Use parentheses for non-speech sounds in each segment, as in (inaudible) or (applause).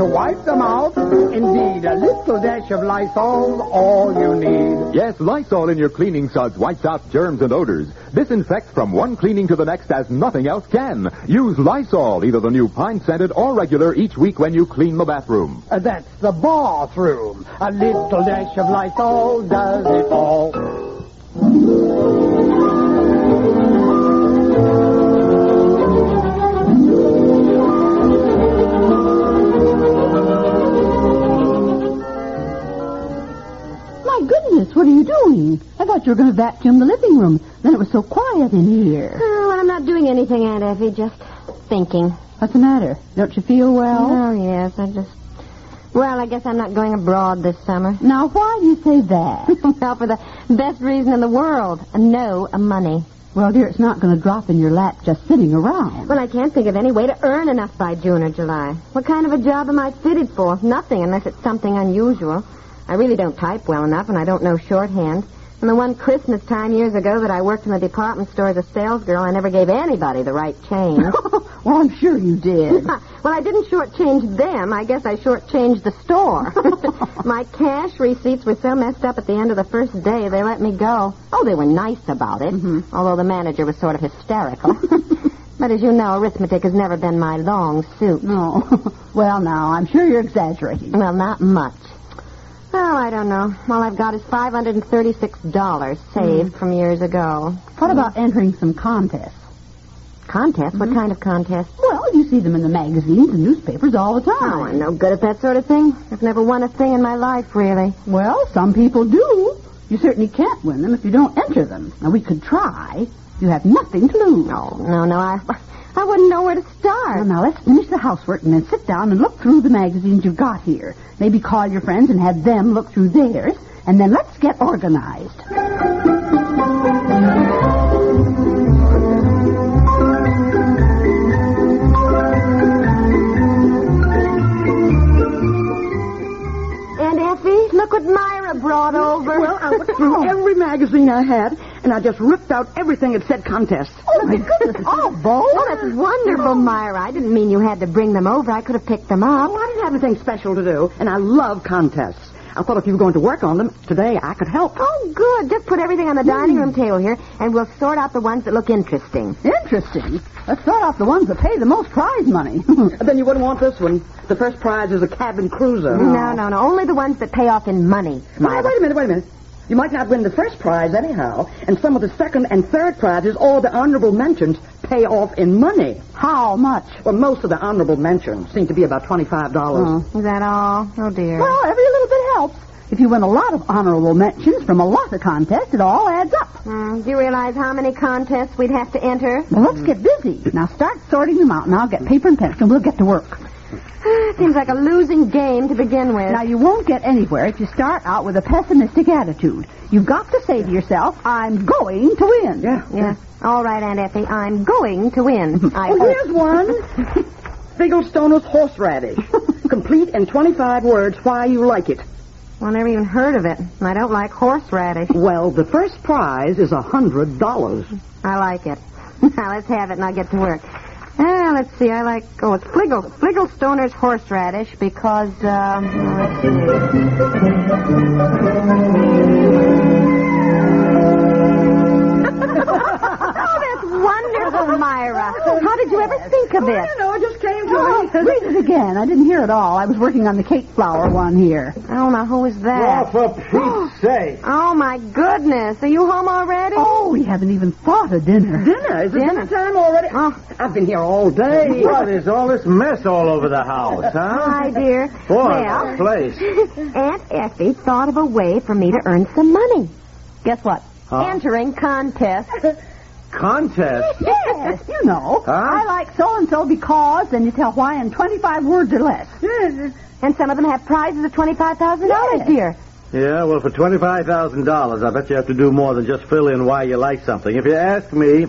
To wipe them out, indeed, a little dash of Lysol's all you need. Yes, Lysol in your cleaning suds wipes out germs and odors. Disinfects from one cleaning to the next as nothing else can. Use Lysol, either the new pine scented or regular, each week when you clean the bathroom. Uh, that's the bathroom. A little dash of Lysol does it all. Doing? I thought you were going to vacuum the living room. Then it was so quiet in here. Oh, well, I'm not doing anything, Aunt Effie. Just thinking. What's the matter? Don't you feel well? Oh, yes. I just. Well, I guess I'm not going abroad this summer. Now, why do you say that? (laughs) well, for the best reason in the world no money. well, dear, it's not going to drop in your lap just sitting around. Well, I can't think of any way to earn enough by June or July. What kind of a job am I fitted for? Nothing, unless it's something unusual. I really don't type well enough, and I don't know shorthand. And the one Christmas time years ago that I worked in the department store as a salesgirl, I never gave anybody the right change. (laughs) well, I'm sure you did. (laughs) well, I didn't shortchange them. I guess I shortchanged the store. (laughs) My cash receipts were so messed up at the end of the first day, they let me go. Oh, they were nice about it, mm-hmm. although the manager was sort of hysterical. but as you know, arithmetic has never been my long suit. no. well, now, I'm sure you're exaggerating. Well, not much. Oh, I don't know. All I've got is $536 saved hmm. from years ago. What about entering some contests? Contest? What hmm. kind of contests? Well, you see them in the magazines and newspapers all the time. Oh, I'm no good at that sort of thing. I've never won a thing in my life, really. Well, some people do. You certainly can't win them if you don't enter them. Now, we could try. You have nothing to lose. No, no, no. I, I wouldn't know where to Well, start. now, let's finish the housework and then sit down and look through the magazines you've got here. Maybe call your friends and have them look through theirs. And then let's get organized. Aunt Effie, look what Myra brought over. Well, I looked through every magazine I had, and I just ripped out everything that said contest. Oh, my (laughs) goodness. Oh, Bo. Oh, that's wonderful, oh. Myra. I didn't mean you had to bring them over. I could have picked them up. Oh, I didn't have anything special to do, and I love contests. I thought if you were going to work on them today, I could help. Oh, good. Just put everything on the hmm. dining room table here, and we'll sort out the ones that look interesting. Interesting. Let's sort out the ones that pay the most prize money. (laughs) Then you wouldn't want this one. The first prize is a cabin cruiser. No, no, no. Only the ones that pay off in money, Now, Myra. wait a minute, wait a minute. You might not win the first prize anyhow, and some of the second and third prizes, or the honorable mentions, pay off in money. How much? Well, most of the honorable mentions seem to be about $25. Oh, Is that all? Oh, dear. Well, every little bit helps. If you win a lot of honorable mentions from a lot of contests, it all adds up. Hmm, do you realize how many contests we'd have to enter? Well, let's get busy. Now start sorting them out, and I'll get paper and pencil, and we'll get to work. (sighs) Seems like a losing game to begin with. Now, you won't get anywhere if you start out with a pessimistic attitude. You've got to say to yourself, I'm going to win. Yeah. yeah. All right, Aunt Effie, I'm going to win. (laughs) I Oh, hope. here's one. (laughs) Fligglestoner's horseradish. (laughs) Complete in 25 words why you like it. Well, I never even heard of it. I don't like horseradish. Well, the first prize is a hundred dollars. I like it. now, let's have it and I'll get to work. Ah, let's see. I like, oh, it's Fliggle, Fligglestoner's horseradish because, um, let's see. Did you ever think of oh, it? know, it just came to Oh, read it again. I didn't hear it all. I was working on the cake flour one here. Oh, now, who is that? for Pete's (gasps) sake. Oh, my goodness. Are you home already? Oh, we haven't even thought of dinner. Dinner? Is it Dinner. dinner time already? Oh. I've been here all day. What is all this mess all over the house, huh? (laughs) Hi, dear. Boy, well, what a place. (laughs) Aunt Effie thought of a way for me to earn some money. Guess what? Huh? Entering contests. (laughs) Contest. Yes, you know. Huh? I like so and so because, then you tell why in 25 words or less. (laughs) And some of them have prizes of $25,000, Yes. dear. Yeah, well, for $25,000, I bet you have to do more than just fill in why you like something. If you ask me,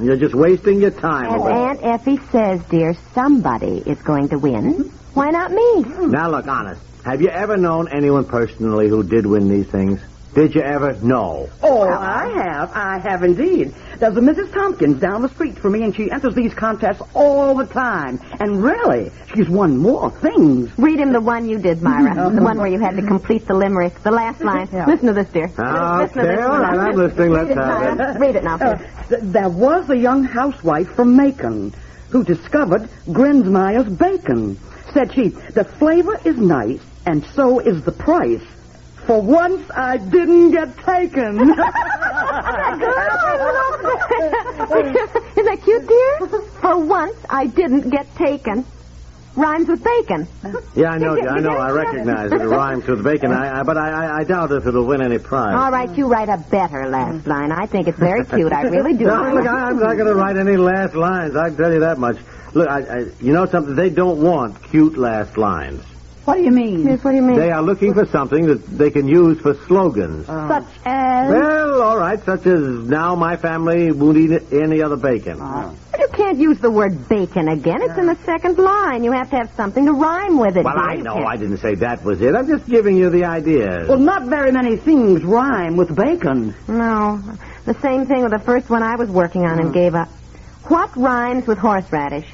you're just wasting your time. As away. Aunt Effie says, dear, somebody is going to win. Why not me? Now, look, honest. Have you ever known anyone personally who did win these things? Did you ever? No. Oh, I have. I have indeed. There's a Mrs. Tompkins down the street from me, and she enters these contests all the time. And really, she's won more things. Read him the one you did, Myra. (laughs) the one where you had to complete the limerick. The last line. Listen to this, dear. Listen to Okay, this all I'm listening. Let's have it. Read it now, Uh, th- there was a young housewife from Macon who discovered Grinsmeyer's bacon. Said she, the flavor is nice, and so is the price. For once, I didn't get taken. (laughs) Isn't that cute, dear? For once, I didn't get taken. Rhymes with bacon. Yeah, I know, I know. I recognize it. It rhymes with bacon. I, I, but I, I, I doubt if it'll win any prize. All right, you write a better last line. I think it's very cute. I really do. (laughs) No, look, I, I'm not going to write any last lines. I can tell you that much. Look, I, I, you know something? They don't want cute last lines. What do you mean? Yes, what do you mean? They are looking for something that they can use for slogans. Oh. Such as... Well, all right, such as now my family won't eat any other bacon. Oh. But you can't use the word bacon again. It's in the second line. You have to have something to rhyme with it. Well, dear. I know. I didn't say that was it. I'm just giving you the idea. well, not very many things rhyme with bacon. No. The same thing with the first one I was working on and hmm. gave up. What rhymes with horseradish?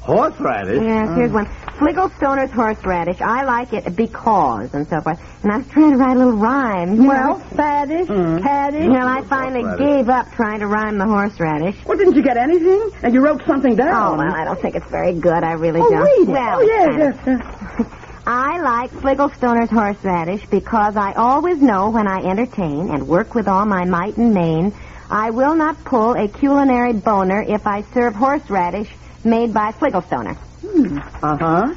Horseradish? Yes, here's hmm. one. Fligglestoner's horseradish. I like it because, and so forth. And I was trying to write a little rhyme. Well, know. faddish, mm-hmm. caddish. Well, I finally gave up trying to rhyme the horseradish. Well, didn't you get anything? And you wrote something down. Oh, well, I don't think it's very good. I really Oh, don't. read it. Well, Oh, yes, yes, yes. (laughs) I like Fligglestoner's horseradish because I always know when I entertain and work with all my might and main, I will not pull a culinary boner if I serve horseradish made by Fligglestoner. Uh-huh.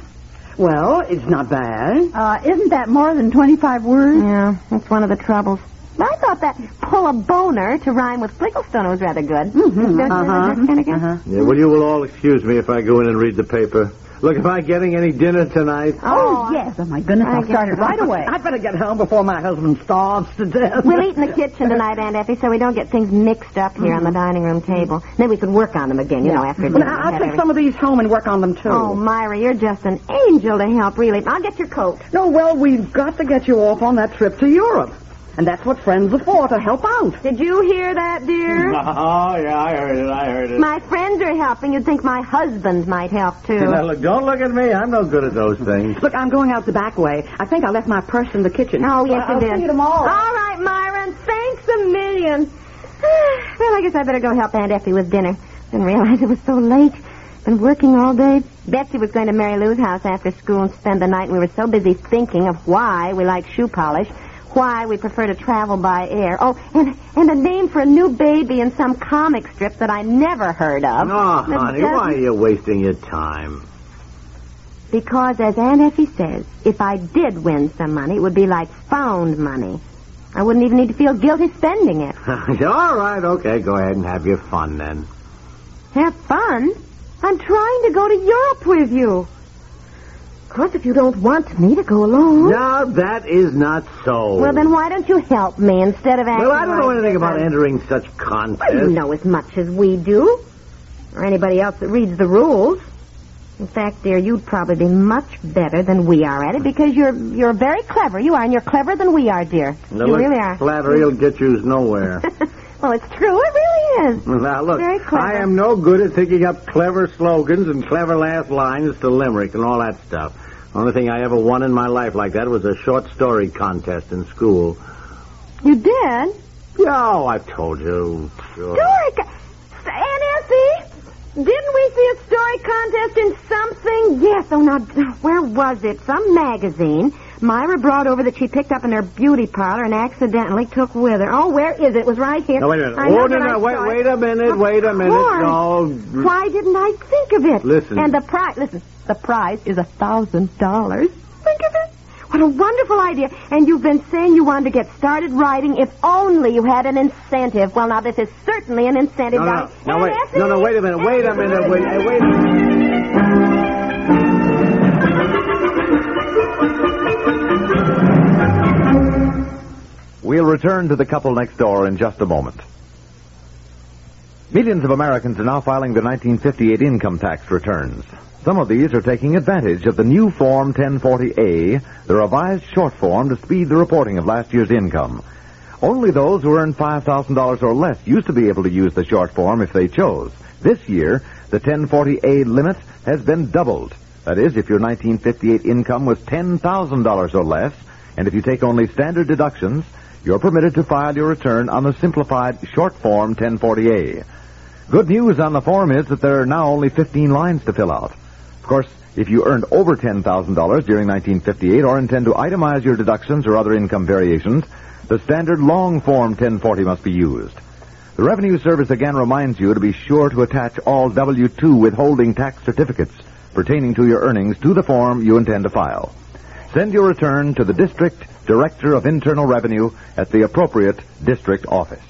Well, it's not bad. Uh, isn't that more than 25 words? Yeah, that's one of the troubles. I thought that pull a boner to rhyme with Fligglestoner was rather good. Mm-hmm. Uh-huh. Yeah, well, you will all excuse me if I go in and read the paper. Look, am I getting any dinner tonight? Oh, yes. Oh, my goodness. I I'll start it right away. I'd better get home before my husband starves to death. We'll eat in the kitchen tonight, Aunt Effie, so we don't get things mixed up here on the dining room table. Then we can work on them again, you know, after dinner. Well, dinner. I'll take every- some of these home and work on them, too. Oh, Myra, you're just an angel to help, really. I'll get your coat. No, well, we've got to get you off on that trip to Europe. And that's what friends are for, to help out. Did you hear that, dear? (laughs) Oh, yeah, I heard it. I heard it. My friends are helping. You'd think my husband might help, too. Now, look, don't look at me. I'm no good at those things. Look, I'm going out the back way. I think I left my purse in the kitchen. Oh, yes, I'll you did. see you tomorrow. All right, Myron. Thanks a million. (sighs) well, I guess I better go help Aunt Effie with dinner. Didn't realize it was so late. Been working all day. Betsy was going to Mary Lou's house after school and spend the night. We were so busy thinking of why we like shoe polish, why we prefer to travel by air. Oh, and and a name for a new baby in some comic strip that I never heard of. Oh, honey, doesn't- why are you wasting your time? Because, as Aunt Effie says, if I did win some money, it would be like found money. I wouldn't even need to feel guilty spending it. (laughs) All right, okay, go ahead and have your fun then. Have fun? I'm trying to go to Europe with you. Of course, if you don't want me to go along. No, that is not so. Well, then why don't you help me instead of asking? Well, I don't know like anything about entering such contests. Well, you know as much as we do, or anybody else that reads the rules. In fact, dear, you'd probably be much better than we are at it because you're you're very clever. You are, and you're cleverer than we are, dear. Now, you really are. Flattery will get you nowhere. (laughs) well, it's true. It really is. now, look, Very clever. I am no good at thinking up clever slogans and clever last lines to limerick and all that stuff. Only thing I ever won in my life like that was a short story contest in school. You did? Oh, I've told you. Sure. Story. Effie, didn't we see a story contest in something? Yes. Oh, now, where was it? Some magazine. Myra brought over that she picked up in her beauty parlor and accidentally took with her. Oh, where is it? It was right here. No, wait a minute. I Oh, no, no, wait, wait a minute, wait a minute. No. Why didn't I think of it? Listen. And the prize, listen, the prize is a thousand dollars. Think of it. What a wonderful idea. And you've been saying you wanted to get started writing if only you had an incentive. Well, now, this is certainly an incentive. No, no, no, wait. No, no, wait a minute, wait a minute, wait, wait a minute. We'll return to the couple next door in just a moment. Millions of Americans are now filing their 1958 income tax returns. Some of these are taking advantage of the new Form 1040A, the revised short form to speed the reporting of last year's income. Only those who earn $5,000 or less used to be able to use the short form if they chose. This year, the 1040A limit has been doubled. That is, if your 1958 income was $10,000 or less, and if you take only standard deductions, you're permitted to file your return on the simplified short form 1040A. Good news on the form is that there are now only 15 lines to fill out. Of course, if you earned over $10,000 during 1958 or intend to itemize your deductions or other income variations, the standard long form 1040 must be used. The Revenue Service again reminds you to be sure to attach all W-2 withholding tax certificates pertaining to your earnings to the form you intend to file. Send your return to the District Director of Internal Revenue at the appropriate district office.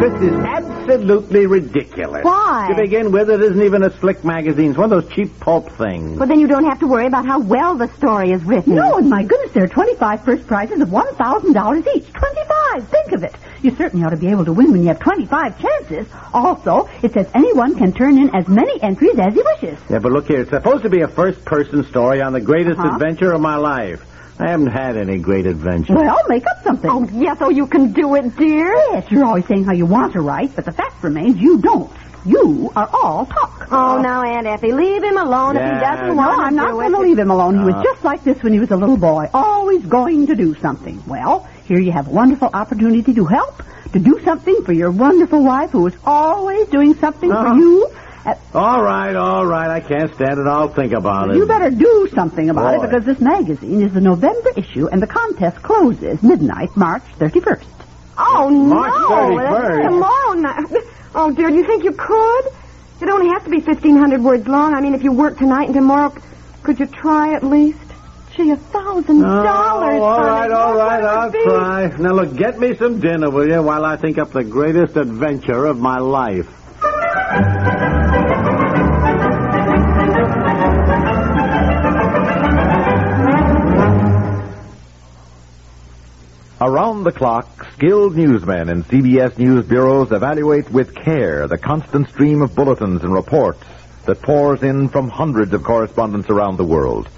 This is absolutely ridiculous. Why? To begin with, it isn't even a slick magazine. It's one of those cheap pulp things. Well, then you don't have to worry about how well the story is written. No, and my goodness, there are 25 first prizes of $1,000 each. 25! Think of it. You certainly ought to be able to win when you have 25 chances. Also, it says anyone can turn in as many entries as he wishes. Yeah, but look here. It's supposed to be a first-person story on the greatest Uh-huh. adventure of my life. I haven't had any great adventures. Well, make up something. Oh, yes, oh, you can do it, dear. Yes, you're always saying how you want to write, but the fact remains you don't. You are all talk. Oh, now, Aunt Effie, leave him alone if he doesn't want to I'm not going to leave him alone. He was Uh. just like this when he was a little boy, always going to do something. Well, here you have a wonderful opportunity to help, to do something for your wonderful wife who is always doing something Uh-huh. for you. Uh, All right, all right. I can't stand it. I'll think about it. you better do something about Boy. it because this magazine is the November issue and the contest closes midnight, March 31st. Oh, March no. 31st. That's tomorrow night. (laughs) Oh, dear, do you think you could? It only has to be 1,500 words long. I mean, if you work tonight and tomorrow, could you try at least? Gee, a thousand oh, dollars. all right, all right. I'll try. Now, look, get me some dinner, will you, while I think up the greatest adventure of my life. The clock, skilled newsmen in CBS News bureaus evaluate with care the constant stream of bulletins and reports that pours in from hundreds of correspondents around the world.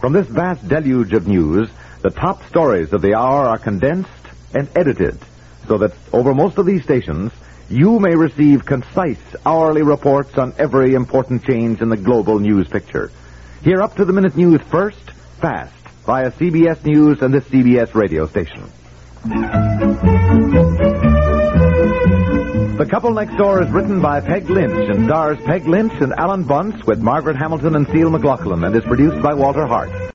From this vast deluge of news, the top stories of the hour are condensed and edited so that over most of these stations, you may receive concise hourly reports on every important change in the global news picture. Hear up to the minute news first, fast, via CBS News and this CBS radio station. The Couple Next Door is written by Peg Lynch and stars Peg Lynch and Alan Bunce with Margaret Hamilton and Seal McLaughlin and is produced by Walter Hart.